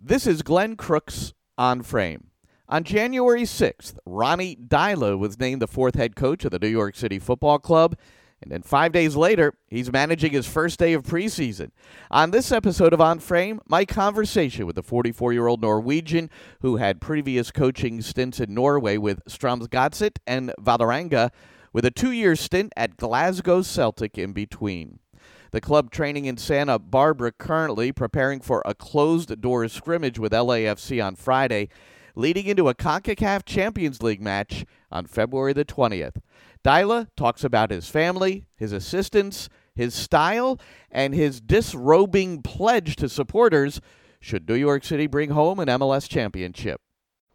This is Glenn Crooks on frame. On January 6th, Ronny Deila was named the fourth head coach of the New York City Football Club. And then five days later, he's managing his first day of preseason. On this episode of On Frame, my conversation with the 44 year old Norwegian who had previous coaching stints in Norway with Strømsgodset and Vålerenga, with a two year stint at Glasgow Celtic in between. The club training in Santa Barbara currently preparing for a closed door scrimmage with LAFC on Friday, leading into a CONCACAF Champions League match on February the 20th. Deila talks about his family, his assistants, his style, and his disrobing pledge to supporters should New York City bring home an MLS championship.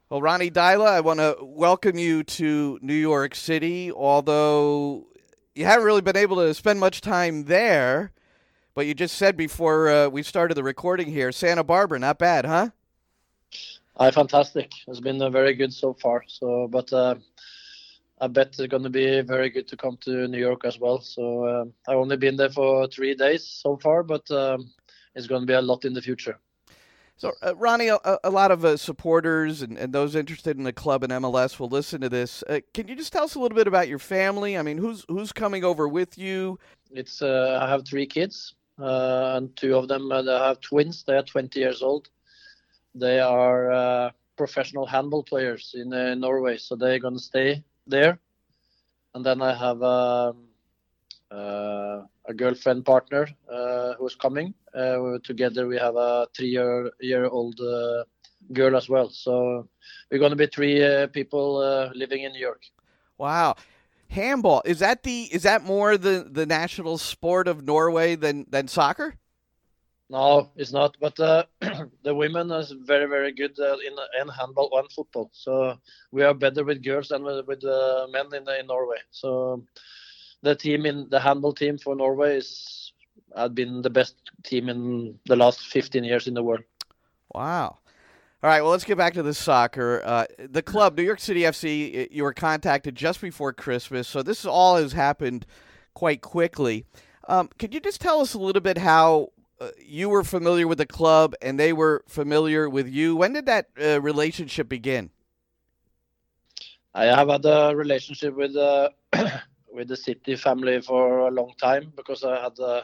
Well, Ronny Deila, I want to welcome you to New York City, although you haven't really been able to spend much time there. But you just said before uh, we started the recording here, Santa Barbara, not bad, huh? Uh, fantastic. It's been uh, very good so far. So, but uh, I bet it's going to be very good to come to New York as well. So uh, I've only been there for three days so far, but um, it's going to be a lot in the future. So, uh, Ronny, a, a, lot of uh, supporters and, and, those interested in the club and MLS will listen to this. Uh, can you just tell us a little bit about your family? I mean, who's who's coming over with you? It's uh, I have three kids, uh, and two of them uh, have twins. They are 20 years old. They are professional handball players in Norway, so they're going to stay there. And then I have. Um, a girlfriend partner uh, who's coming. Uh, together we have a three-year year old girl as well. So we're going to be three people living in New York. Wow handball is that the is that more the the national sport of Norway than than soccer? No, it's not. But uh, the women is very very good uh, in in handball and football. So we are better with girls than with, with uh, men in in Norway. So the team in the handball team for Norway is had been the best team in the last 15 years in the world. Wow. All right, well, let's get back to the soccer. Uh, the club, New York City FC, you were contacted just before Christmas, so this all has happened quite quickly. Um, could you just tell us a little bit how uh, you were familiar with the club and they were familiar with you? When did that uh, relationship begin? I have had a relationship with uh, with the City family for a long time because I had uh,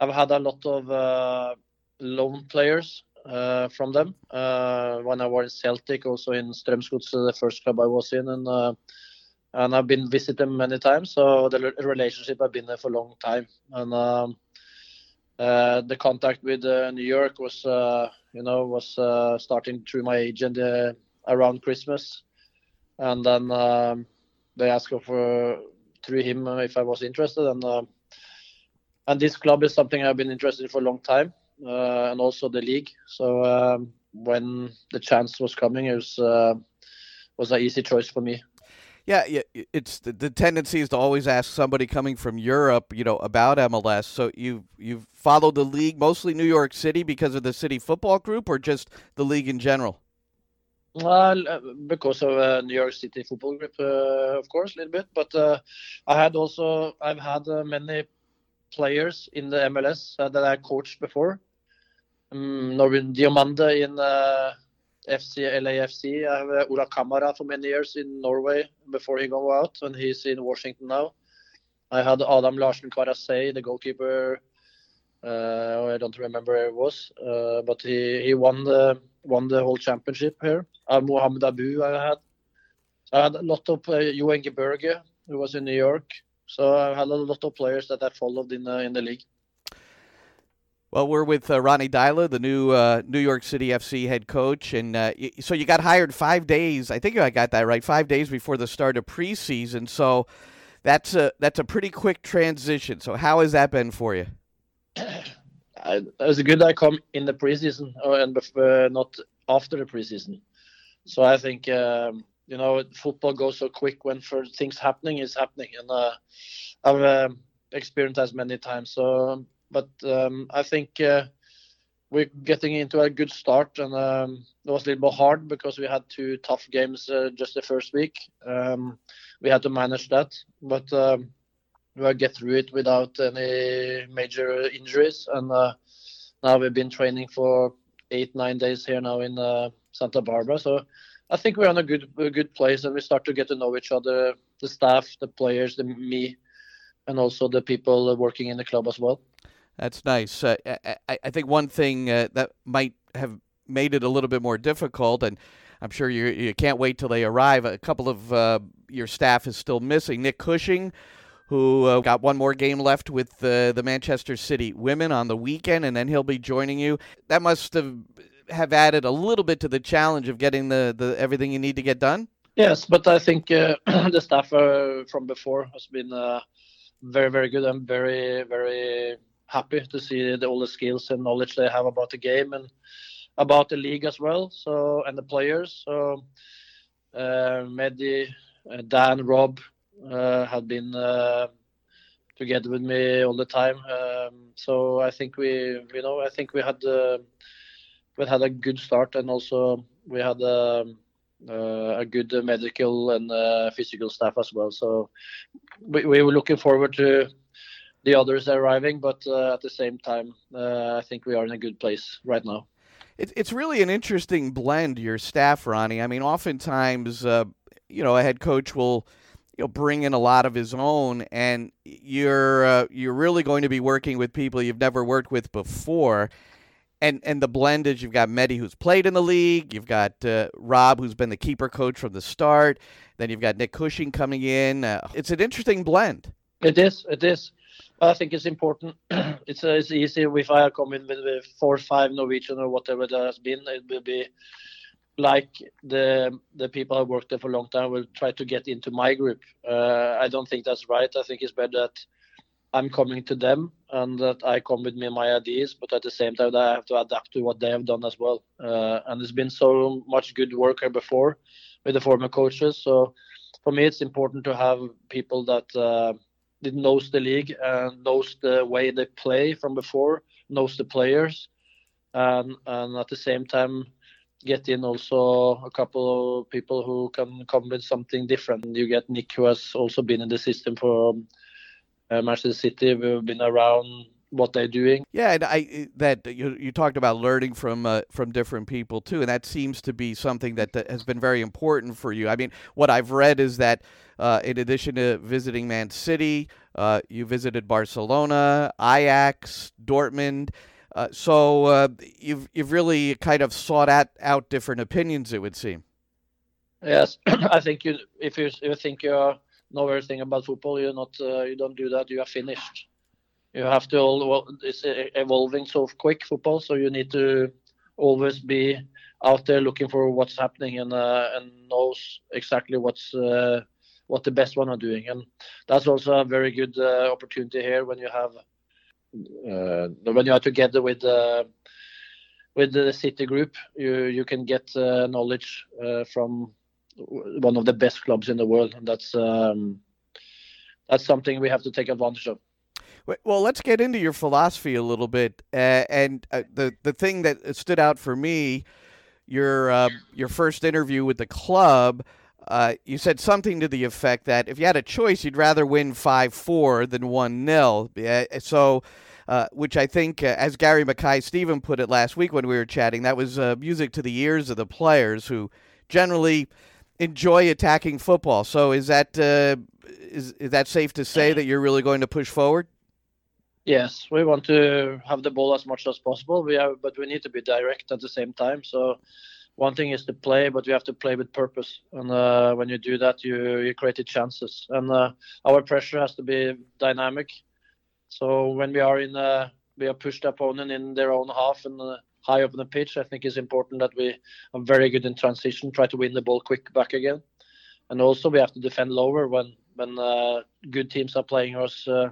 I've had a lot of uh, loan players uh, from them uh, when I was in Celtic, also in Strømsgodset, the first club I was in, and uh, and I've been visit them many times. So the relationship I've been there for a long time, and um, uh, the contact with New York was you know was starting through my agent around Christmas, and then. Um, they asked for through him uh, if I was interested. And uh, and this club is something I've been interested in for a long time, uh, and also the league. So um, when the chance was coming, it was was an easy choice for me. Yeah, yeah, it's the, the tendency is to always ask somebody coming from Europe, you know, about MLS. So you you've followed the league mostly New York City because of the City Football Group, or just the league in general? Well, uh, because of uh, New York City Football Group, uh, of course, a little bit. But uh, I had also I've had uh, many players in the MLS uh, that I coached before. Um, Norwin Diomande in FC LAFC. I have Ola Kamara for many years in Norway before he go out, and he's in Washington now. I had Adam Larsen Kvarasei, the goalkeeper. I don't remember where it was, but he he won the won the whole championship here. Uh, Mohamed Abu I had. I had a lot of uh, Jo Inge Berget, who was in New York. So I had a lot of players that I followed in the, in the league. Well, we're with uh, Ronny Deila, the new uh, New York City FC head coach, and uh, y- so you got hired five days. I think I got that right. Five days before the start of preseason. So that's a that's a pretty quick transition. So how has that been for you? I, it was good I come in the preseason uh, and before, not after the preseason. So I think um, you know football goes so quick when for things happening is happening, and uh, I've uh, experienced as many times. So, but um, I think uh, we're getting into a good start, and um, it was a little bit hard because we had two tough games uh, just the first week. Um, we had to manage that, but um, we'll get through it without any major injuries. And uh, now we've been training for eight nine days here now in uh, Santa Barbara. So I think we're in a good a good place, and we start to get to know each other, the staff, the players, the me, and also the people working in the club as well. That's nice. Uh, I, I, think one thing uh, that might have made it a little bit more difficult, and I'm sure you you can't wait till they arrive. A couple of uh, your staff is still missing. Nick Cushing, who uh, got one more game left with the the Manchester City women on the weekend, and then he'll be joining you. That must have have added a little bit to the challenge of getting the, the everything you need to get done. Yes, but I think uh, the staff uh, from before has been uh, very very good. I'm very very happy to see the, all the skills and knowledge they have about the game and about the league as well. So and the players. So uh, uh, Dan, Rob uh, have been uh, together with me all the time. Um, so I think we, you know, I think we had uh, we had a good start and also we had um, uh, a good medical and uh, physical staff as well. So we, we were looking forward to the others arriving, but uh, at the same time, I think we are in a good place right now. It, it's really an interesting blend, your staff, Ronny. I mean, oftentimes, you know, a head coach will you know bring in a lot of his own and you're uh, you're really going to be working with people you've never worked with before and and the blend is you've got Mehdi who's played in the league you've got uh, Rob who's been the keeper coach from the start then you've got Nick Cushing coming in uh, it's an interesting blend it is it is I think it's important. it's, uh, it's easy if I come in with, with four or five Norwegian or whatever there has been. It will be like the the people who worked there for a long time will try to get into my group. Uh, I don't think that's right. I think it's better that I'm coming to them and that I come with me my ideas, but at the same time I have to adapt to what they have done as well. Uh, and there's been so much good work here before with the former coaches. So for me, it's important to have people that uh, knows the league and knows the way they play from before, knows the players, and and at the same time get in also a couple of people who can come with something different. You get Nick, who has also been in the system for uh, Manchester City, we've been around what they're doing. Yeah, and I that you you talked about learning from uh, from different people too, and that seems to be something that, that has been very important for you. I mean, what I've read is that uh, in addition to visiting Man City, uh, you visited Barcelona, Ajax, Dortmund. Uh, so uh, you've you've really kind of sought out, out different opinions. It would seem. Yes, I think you if you, you think you know everything about football, you're not uh, you don't do that. You are finished. You have to all it's evolving so quick football, so you need to always be out there looking for what's happening and uh, and knows exactly what's uh, what the best one are doing, and that's also a very good uh, opportunity here when you have uh, when you are together with uh, with the city group, you you can get uh, knowledge from one of the best clubs in the world, and that's um, that's something we have to take advantage of. Well, let's get into your philosophy a little bit, uh, and uh, the the thing that stood out for me, your uh, your first interview with the club, you said something to the effect that if you had a choice, you'd rather win five four than one 0 So uh, which I think, uh, as Gary Mackay Steven put it last week when we were chatting, that was uh, music to the ears of the players who generally enjoy attacking football. So is that uh, is, is that safe to say that you're really going to push forward? Yes, we want to have the ball as much as possible. We have, but we need to be direct at the same time. So one thing is to play, but we have to play with purpose. And uh, when you do that, you you create chances. And uh, our pressure has to be dynamic. So when we are in, a, we are pushed opponent in their own half and uh, high up on the pitch, I think it's important that we are very good in transition, try to win the ball quick back again, and also we have to defend lower when when uh, good teams are playing us uh,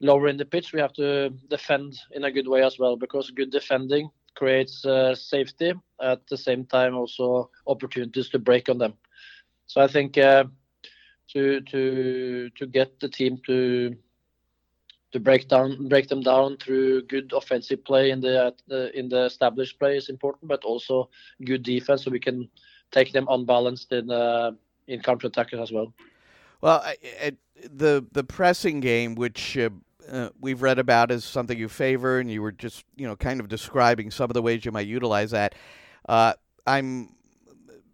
lower in the pitch. We have to defend in a good way as well because good defending creates uh, safety at the same time also opportunities to break on them. So I think uh, to to to get the team to to break down break them down through good offensive play in the uh, in the established play is important, but also good defense so we can take them unbalanced in uh, in counter attack as well. Well, I, I, the the pressing game, which uh, we've read about as something you favor, and you were just you know kind of describing some of the ways you might utilize that. Uh, I'm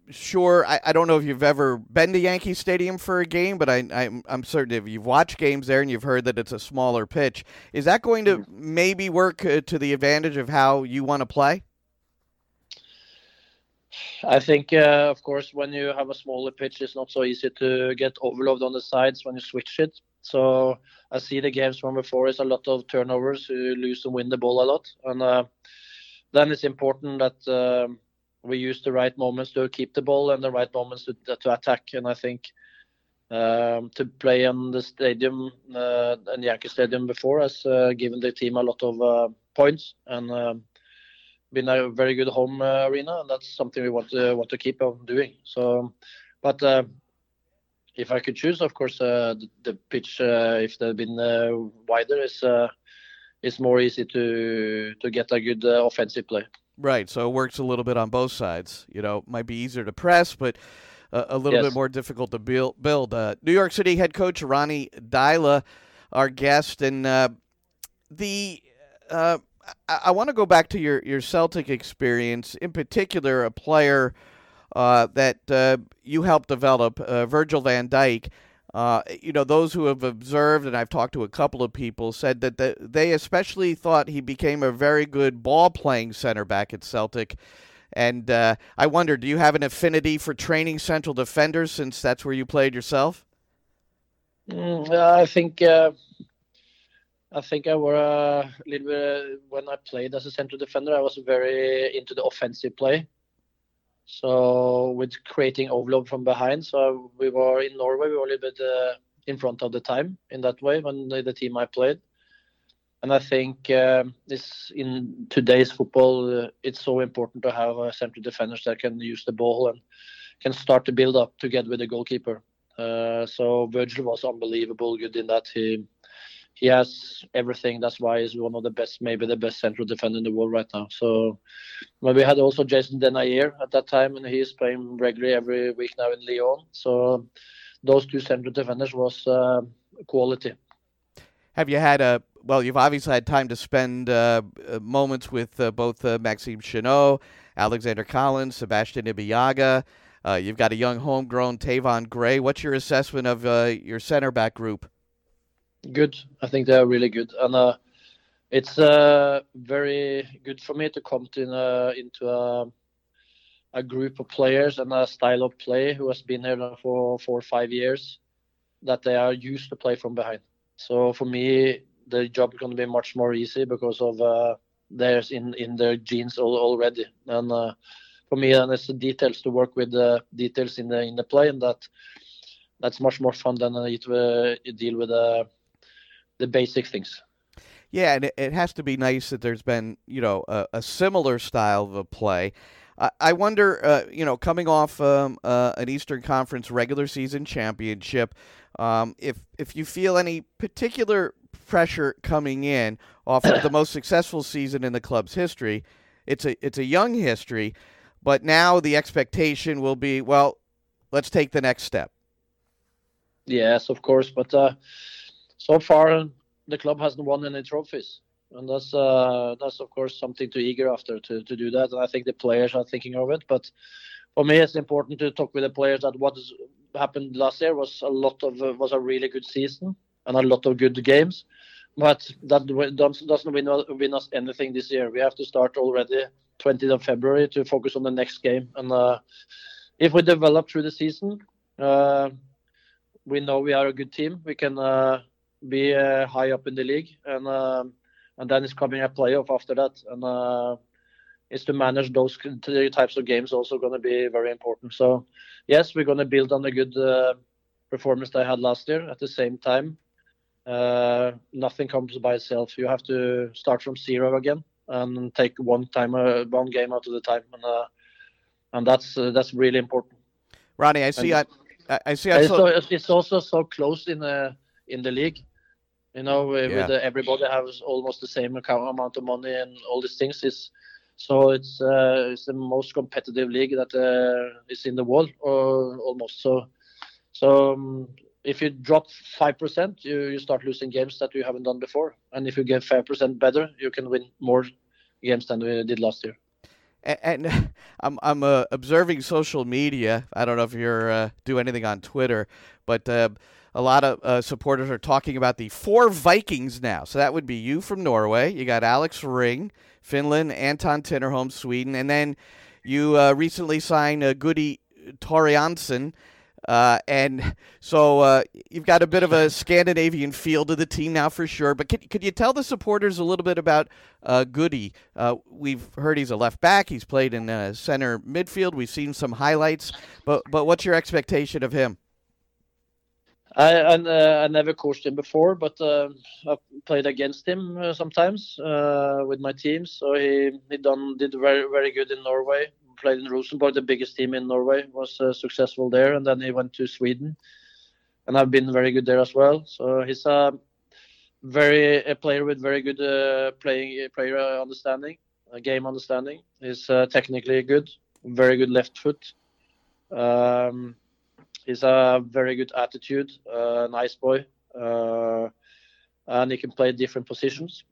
sure I, I don't know if you've ever been to Yankee Stadium for a game, but I, I'm I'm certain if you've watched games there and you've heard that it's a smaller pitch, is that going to maybe work uh, to the advantage of how you want to play? I think, uh, of course, when you have a smaller pitch, it's not so easy to get overload on the sides when you switch it. So I see the games from before is a lot of turnovers, you lose and win the ball a lot, and uh, then it's important that. Um, we use the right moments to keep the ball and the right moments to, to attack. And I think um, to play in the stadium uh, and Yankee Stadium before has uh, given the team a lot of uh, points and um, been a very good home uh, arena, and that's something we want to want to keep on doing. So, but uh, if I could choose, of course, uh, the, the, pitch if they've been wider is is more easy to to get a good offensive play. Right. So it works a little bit on both sides. You know, might be easier to press, but uh, a little yes. bit more difficult to build. build. Uh, New York City head coach Ronny Deila, our guest, and uh, the. Uh, I, I want to go back to your, your Celtic experience, in particular, a player uh, that uh, you helped develop, Virgil van Dijk. Uh, you know, those who have observed, and I've talked to a couple of people, said that the, they especially thought he became a very good ball playing center back at Celtic. And uh, I wonder, do you have an affinity for training central defenders since that's where you played yourself? Mm, I think uh, I think I were a little bit when I played as a central defender. I was very into the offensive play. So with creating overload from behind, so we were in Norway, we were a little bit uh, in front of the time in that way when the, team I played. And I think uh, this in today's football, uh, it's so important to have uh, central defenders that can use the ball and can start to build up together with the goalkeeper. Uh, so Virgil was unbelievable good in that. He he has everything. That's why he's one of the best, maybe the best central defender in the world right now. So, but we had also Jason Denayer at that time, and he's playing regularly every week now in Lyon. So, those two central defenders was uh, quality. Have you had a well? You've obviously had time to spend uh, uh moments with uh, both uh, Maxime Chanot, Alexander Callens, Sebastian Ibeagha. Uh, you've got a young homegrown Tayvon Gray. What's your assessment of your center back group? Good. I think they are really good, and uh, it's uh, very good for me to come to uh, into a, a group of players and a style of play who has been here for four or five years that they are used to play from behind. So for me, the job is going to be much more easy because of uh, theirs in in their genes already. And uh, for me, and it's the details to work with the details in the in the play, and that that's much more fun than uh, to deal with a the basic things. Yeah, and it, it has to be nice that there's been you know a, a similar style of a play. I, I wonder, uh, you know, coming off um, uh, an Eastern Conference regular season championship, um, if if you feel any particular pressure coming in off of the most successful season in the club's history. It's a it's a young history, but now the expectation will be well, let's take the next step. Yes, of course, but uh, so far the club hasn't won any trophies, and that's uh, that's of course something to eager after to, to do that. And I think the players are thinking of it. But for me, it's important to talk with the players that what happened last year was a lot of uh, was a really good season and a lot of good games. But that doesn't win, win us anything this year. We have to start already 20th of February to focus on the next game. And uh, if we develop through the season, uh, we know we are a good team. We can uh, be uh, high up in the league, and um, and then it's coming a playoff after that, and uh, is to manage those three types of games also going to be very important. So yes, we're going to build on the good uh, performance I had last year. At the same time, uh, nothing comes by itself. You have to start from zero again and take one time uh, one game out of the time, and uh, and that's that's really important. Ronny, I see. And, I, I see. I it's, it's also so close in the in the league you know, yeah. with everybody has almost the same amount of money and all these things. Is so it's uh, it's the most competitive league that uh, is in the world, or almost. So so um, if you drop five percent, you, you start losing games that you haven't done before. And if you get five percent better, you can win more games than we did last year. And, and I'm I'm uh, observing social media. I don't know if you're uh, do anything on Twitter, but uh, a lot of uh, supporters are talking about the four Vikings now. So that would be you from Norway. You got Alex Ring, Finland, Anton Tinnerholm, Sweden, and then you uh, recently signed uh, Goody Thorarinsson uh, and so uh, you've got a bit of a Scandinavian feel to the team now for sure. But could, could you tell the supporters a little bit about uh, Goody? Uh, we've heard he's a left back. He's played in uh, center midfield. We've seen some highlights. But but what's your expectation of him? I I, uh, I never coached him before, but uh, I played against him uh, sometimes uh, with my team. So he he done did very very good in Norway played in Rosenborg, the biggest team in Norway, was uh, successful there, and then he went to Sweden, and I've been very good there as well. So he's a very a player with very good uh, playing player understanding, game understanding. He's technically good, very good left foot. Um, he's a very good attitude, uh, nice boy, uh, and he can play different positions.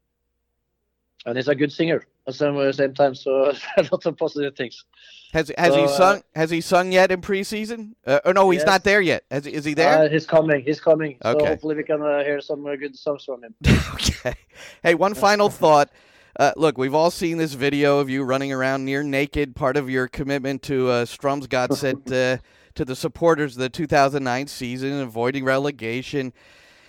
And he's a good singer at the same time. So a lot of positive things. Has has so, he sung? Uh, has he sung yet in preseason? Uh, oh no, he's yes. not there yet. Has, is he there? Uh, he's coming. He's coming. Okay. So hopefully we can uh, hear some uh, good songs from him. okay. Hey, one final thought. Uh, look, we've all seen this video of you running around near naked. Part of your commitment to uh, Strømsgodset to the supporters of the 2009 season, avoiding relegation.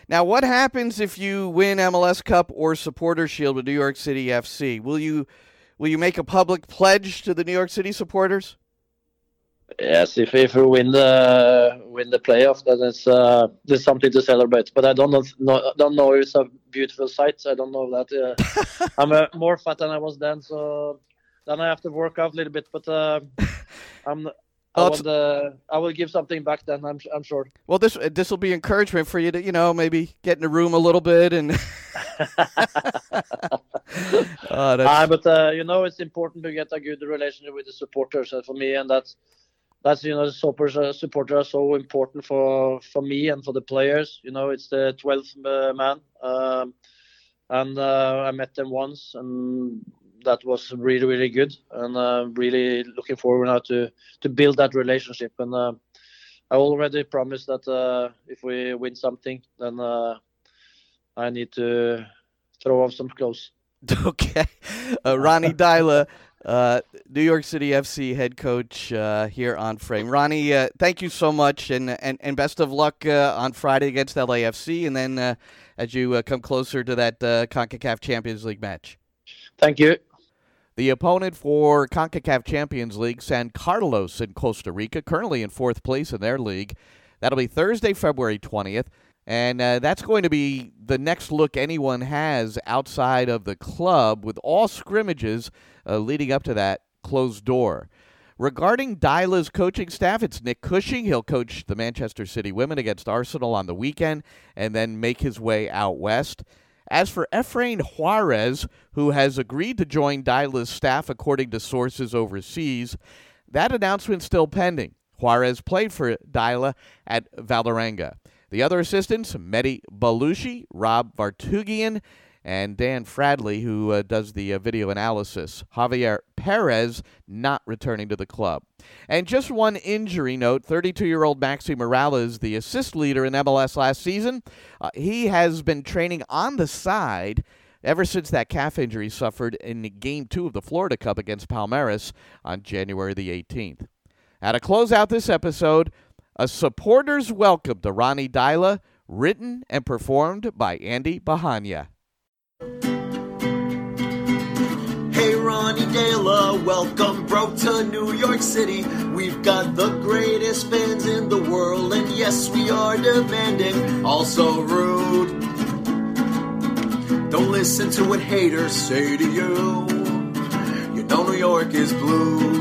Now, what happens if you win MLS Cup or Supporter Shield with New York City FC? Will you will you make a public pledge to the New York City supporters? Yes, if if we win the win the playoff, then it's uh, there's something to celebrate. But I don't know, no, don't know if it's a beautiful sight. I don't know that. Uh, I'm uh, more fat than I was then, so then I have to work out a little bit. But uh, I'm I, will, uh, I will give something back then. I'm I'm sure. Well, this this will be encouragement for you to you know maybe get in the room a little bit and. oh, uh, but uh, you know it's important to get a good relationship with the supporters uh, for me, and that's that's you know the supporters uh, supporters are so important for for me and for the players. You know it's the 12th uh, man, um, and I met them once, and that was really really good, and uh, really looking forward now to to build that relationship. And uh, I already promised that uh, if we win something, then uh, I need to throw off some clothes. Okay, uh, Ronny Deila. Uh, New York City FC head coach uh, here on Frame. Ronny, uh, thank you so much, and and, and best of luck uh, on Friday against LAFC, and then uh, as you come closer to that Concacaf Champions League match. Thank you. The opponent for CONCACAF Champions League, San Carlos in Costa Rica, currently in fourth place in their league. That'll be Thursday, February 20th. And uh, that's going to be the next look anyone has outside of the club with all scrimmages uh, leading up to that closed door. Regarding Deila's coaching staff, it's Nick Cushing. He'll coach the Manchester City women against Arsenal on the weekend and then make his way out west. As for Efrain Juarez, who has agreed to join Deila's staff according to sources overseas, that announcement's still pending. Juarez played for Deila at Vålerenga. The other assistants, Mehdi Ballouchy, Rob Vartughian, and Dan Fradley, who uh, does the uh, video analysis. Javier Perez not returning to the club. And just one injury note 32 year old Maxi Moralez, the assist leader in MLS last season, uh, he has been training on the side ever since that calf injury suffered in game two of the Florida Cup against Palmeiras on January the 18th. Now, to close out this episode, a supporter's welcome to Ronny Deila, written and performed by Andy Bahania. Hey, Ronny Deila, welcome, bro, to New York City. We've got the greatest fans in the world, and yes, we are demanding, also rude. Don't listen to what haters say to you. You know New York is blue.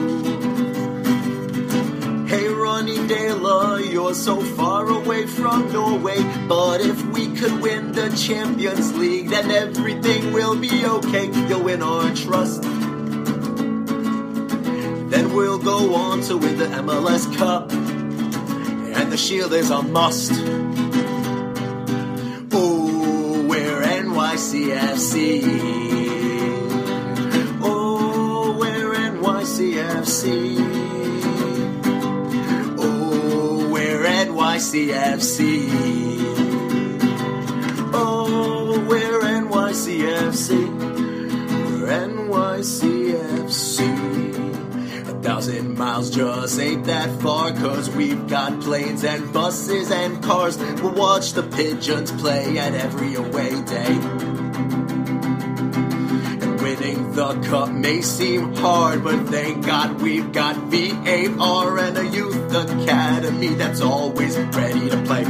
So far away from Norway, but if we could win the Champions League, then everything will be okay. You'll win our trust. Then we'll go on to win the MLS Cup, and the Shield is a must. Oh, we're NYCFC. Oh, we're NYCFC. NYCFC. Oh, we're NYCFC. We're NYCFC. A thousand miles just ain't that far, cause we've got planes and buses and cars. We'll watch the pigeons play at every away day. Winning the cup may seem hard, but thank God we've got VAR and a youth academy that's always ready to play.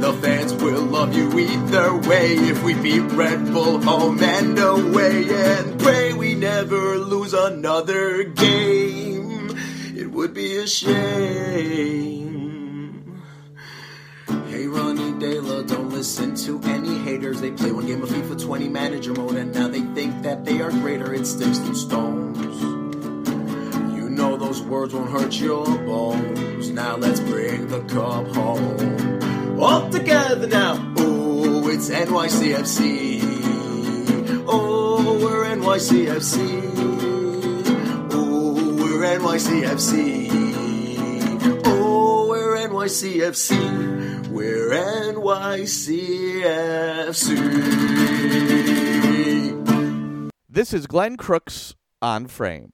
The fans will love you either way if we beat Red Bull home and away and pray we never lose another game. It would be a shame. Hey, Ronny Deila, don't listen to any They play one game of FIFA 20 manager mode and now they think that they are greater. It sticks to stones. You know those words won't hurt your bones. Now let's bring the cup home. All together now. Oh, it's NYCFC. Oh, we're NYCFC. Oh, we're NYCFC. Oh, we're NYCFC. We're NYCFC. This is Glenn Crooks on Frame.